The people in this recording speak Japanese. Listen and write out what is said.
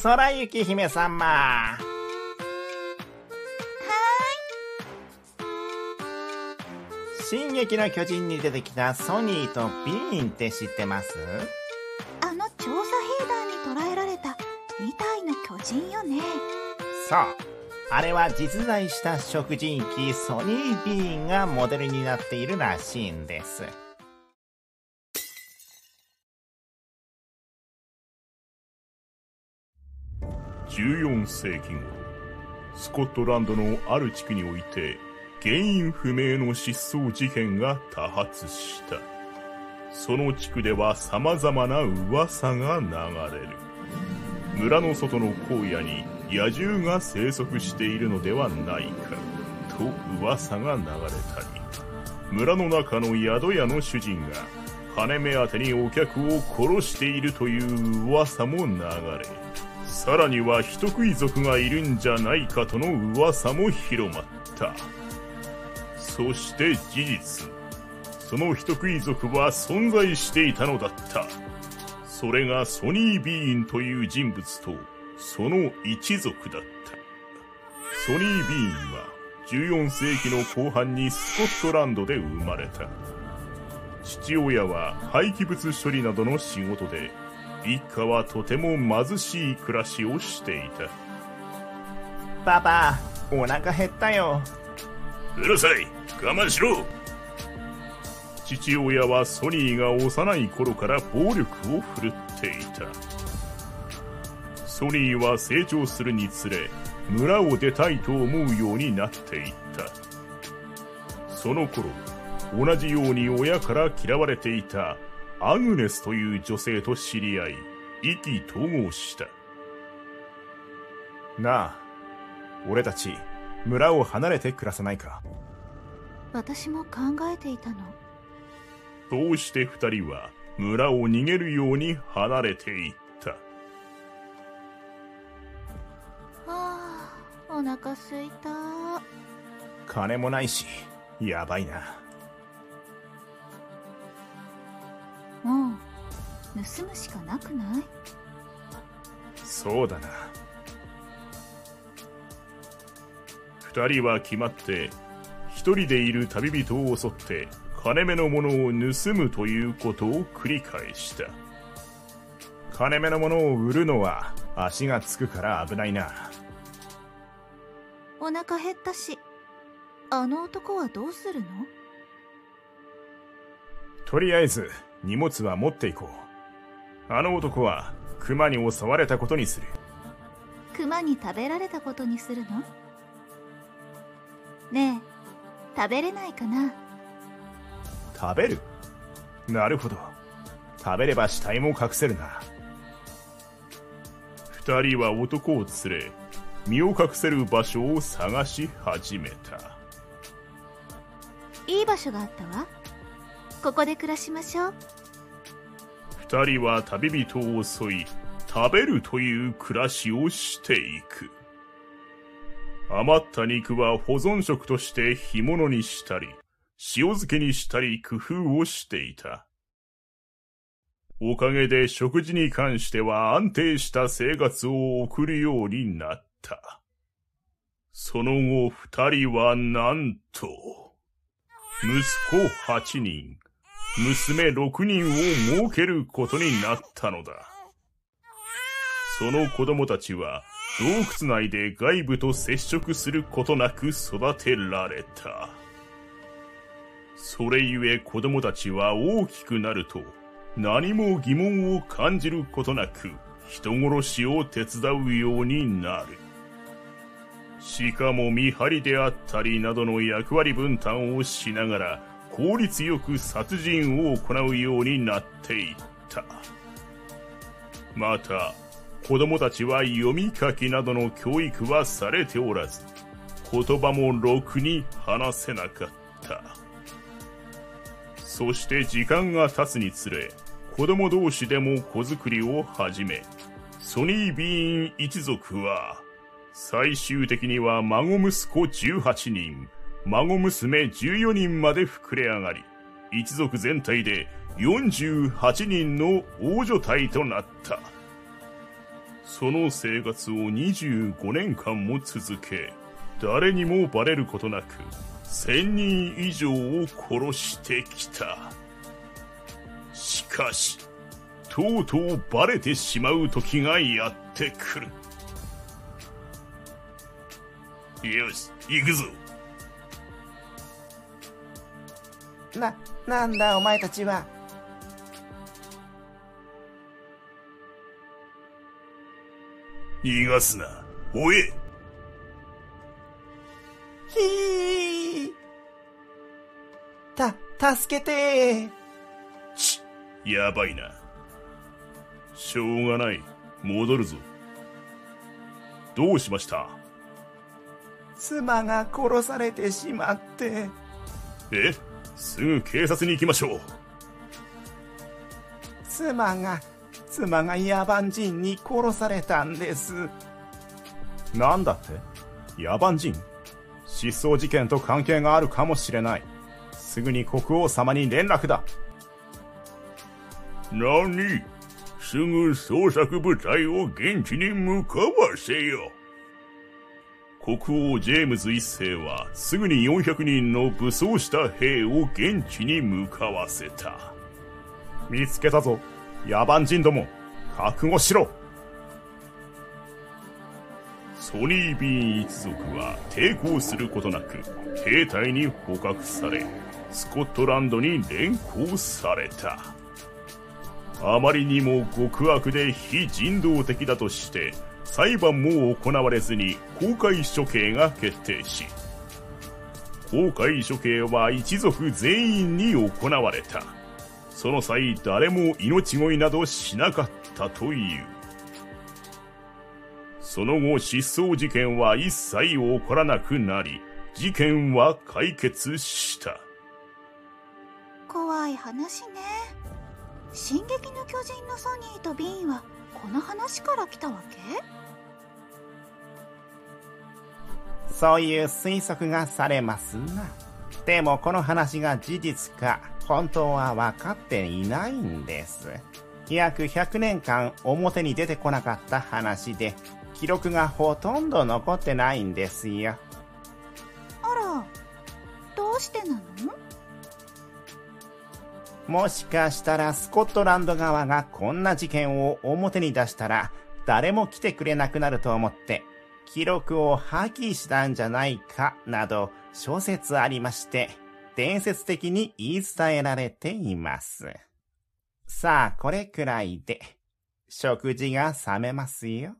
空雪姫様。はーい。進撃の巨人に出てきたソニーとビーンって知ってます？あの調査兵団に捕らえられた2体の巨人よね。そう。あれは実在した食人機ソニービーンがモデルになっているらしいんです。14世紀頃スコットランドのある地区において原因不明の失踪事件が多発した。その地区では様々な噂が流れる。村の外の荒野に野獣が生息しているのではないかと噂が流れたり村の中の宿屋の主人が金目当てにお客を殺しているという噂も流れさらには人食い族がいるんじゃないかとの噂も広まった。そして事実その人食い族は存在していたのだった。それがソニー・ビーンという人物とその一族だった。ソニー・ビーンは14世紀の後半にスコットランドで生まれた。父親は廃棄物処理などの仕事で一家はとても貧しい暮らしをしていた。パパお腹減ったよ。うるさい。我慢しろ。父親はソニーが幼い頃から暴力を振るっていた。ソニーは成長するにつれ村を出たいと思うようになっていった。その頃同じように親から嫌われていたアグネスという女性と知り合い、意気投合した。なあ、俺たち、村を離れて暮らさないか。私も考えていたの。そうして二人は村を逃げるように離れていった。はあ、お腹すいた。金もないし、やばいな。もう盗むしかなくない？そうだな。二人は決まって一人でいる旅人を襲って金目のものを盗むということを繰り返した。金目のものを売るのは足がつくから危ないな。お腹減ったしあの男はどうするの？とりあえず荷物は持っていこう。あの男は熊に襲われたことにする。熊に食べられたことにするの？ねえ、食べれないかな？食べる？なるほど。食べれば死体も隠せるな。二人は男を連れ、身を隠せる場所を探し始めた。いい場所があったわ。ここで暮らしましょう二人は旅人を襲い食べるという暮らしをしていく余った肉は保存食として干物にしたり塩漬けにしたり工夫をしていたおかげで食事に関しては安定した生活を送るようになった。その後二人はなんと、息子八人、娘6人を設けることになったのだ。その子供たちは洞窟内で外部と接触することなく育てられた。それゆえ子供たちは大きくなると何も疑問を感じることなく人殺しを手伝うようになる。しかも見張りであったりなどの役割分担をしながら効率よく殺人を行うようになっていった。また、子供たちは読み書きなどの教育はされておらず、言葉もろくに話せなかった。そして時間が経つにつれ、子供同士でも子作りを始め、ソニー・ビーン一族は、最終的には孫息子18人、孫娘14人まで膨れ上がり、一族全体で48人の王女隊となった。その生活を25年間も続け、誰にもバレることなく、1000人以上を殺してきた。しかし、とうとうバレてしまう時がやってくる。よし、行くぞ。な、なんだお前たちは。逃がすな。追えひー。た、助けてち、やばいな。しょうがない。戻るぞ。どうしました？妻が殺されてしまって。え？すぐ警察に行きましょう。妻が、妻が野蛮人に殺されたんです。なんだって？野蛮人？失踪事件と関係があるかもしれない。すぐに国王様に連絡だ。何？すぐ捜索部隊を現地に向かわせよ。国王ジェームズ一世はすぐに400人の武装した兵を現地に向かわせた。見つけたぞ。野蛮人ども、覚悟しろ。ソニー・ビーン一族は抵抗することなく兵隊に捕獲され、スコットランドに連行された。あまりにも極悪で非人道的だとして、裁判も行われずに公開処刑が決定し、公開処刑は一族全員に行われた。その際誰も命乞いなどしなかったという。その後失踪事件は一切起こらなくなり、事件は解決した。怖い話ね進撃の巨人のソニーとビーンはこの話から来たわけ？そういう推測がされますな。でもこの話が事実か、本当は分かっていないんです。約100年間表に出てこなかった話で、記録がほとんど残ってないんですよ。あらどうしてなの？もしかしたらスコットランド側がこんな事件を表に出したら誰も来てくれなくなると思って記録を破棄したんじゃないかなど諸説ありまして伝説的に言い伝えられています。さあこれくらいで食事が冷めますよ。